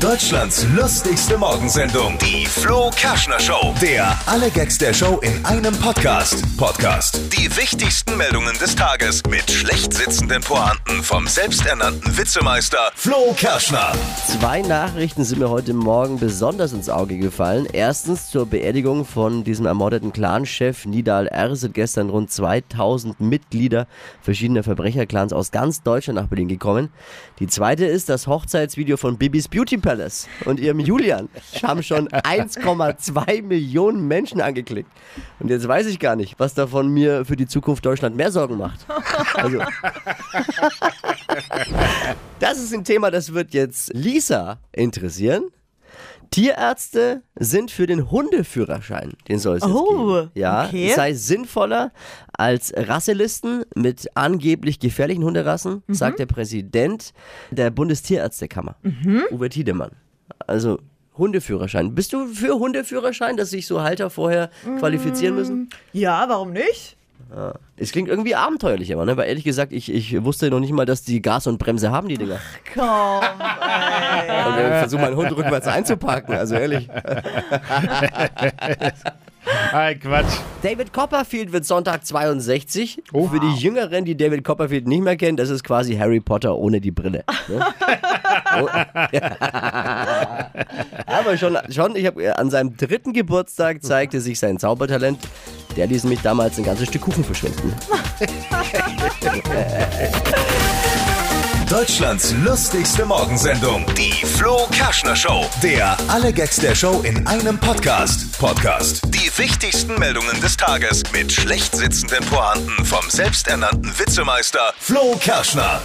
Deutschlands lustigste Morgensendung, die Flo Kerschner Show. Der alle Gags der Show in einem Podcast. Podcast. Die wichtigsten Meldungen des Tages mit schlecht sitzenden Pointen vom selbsternannten Witzemeister Flo Kerschner. Zwei Nachrichten sind mir heute Morgen besonders ins Auge gefallen. Erstens zur Beerdigung von diesem ermordeten Clanchef Nidal R. sind gestern rund 2000 Mitglieder verschiedener Verbrecherclans aus ganz Deutschland nach Berlin gekommen. Die zweite ist das Hochzeitsvideo von Bibis Beauty Palace und ihrem Julian. Haben schon 1,2 Millionen Menschen angeklickt. Und jetzt weiß ich gar nicht, was davon mir für die Zukunft Deutschland mehr Sorgen macht. Also, das ist ein Thema, das wird jetzt Lisa interessieren. Tierärzte sind für den Hundeführerschein. Den soll es Oh, geben. Ja, okay. sei sinnvoller als Rasselisten mit angeblich gefährlichen Hunderassen, Mhm. sagt der Präsident der Bundestierärztekammer, Mhm. Uwe Tiedemann. Also Hundeführerschein. Bist du für Hundeführerschein, dass sich so Halter vorher qualifizieren müssen? Ja, warum nicht? Es klingt irgendwie abenteuerlich aber, ne? Weil ehrlich gesagt, ich, ich wusste noch nicht mal, dass die Gas und Bremse haben, die Dinger. Komm, ey. Und ich versuche meinen Hund rückwärts einzuparken, also ehrlich. Ay, Quatsch. David Copperfield wird Sonntag 62. Oh. Für die Jüngeren, die David Copperfield nicht mehr kennen, das ist quasi Harry Potter ohne die Brille. Ne? oh. Aber schon, schon ich hab, an seinem dritten Geburtstag zeigte sich sein Zaubertalent. Der ließ mich damals ein ganzes Stück Kuchen verschwinden. Deutschlands lustigste Morgensendung, die Flo Kerschner Show. Der alle Gags der Show in einem Podcast. Podcast. Die wichtigsten Meldungen des Tages mit schlecht sitzenden Pointen vom selbsternannten Witzemeister Flo Kerschner.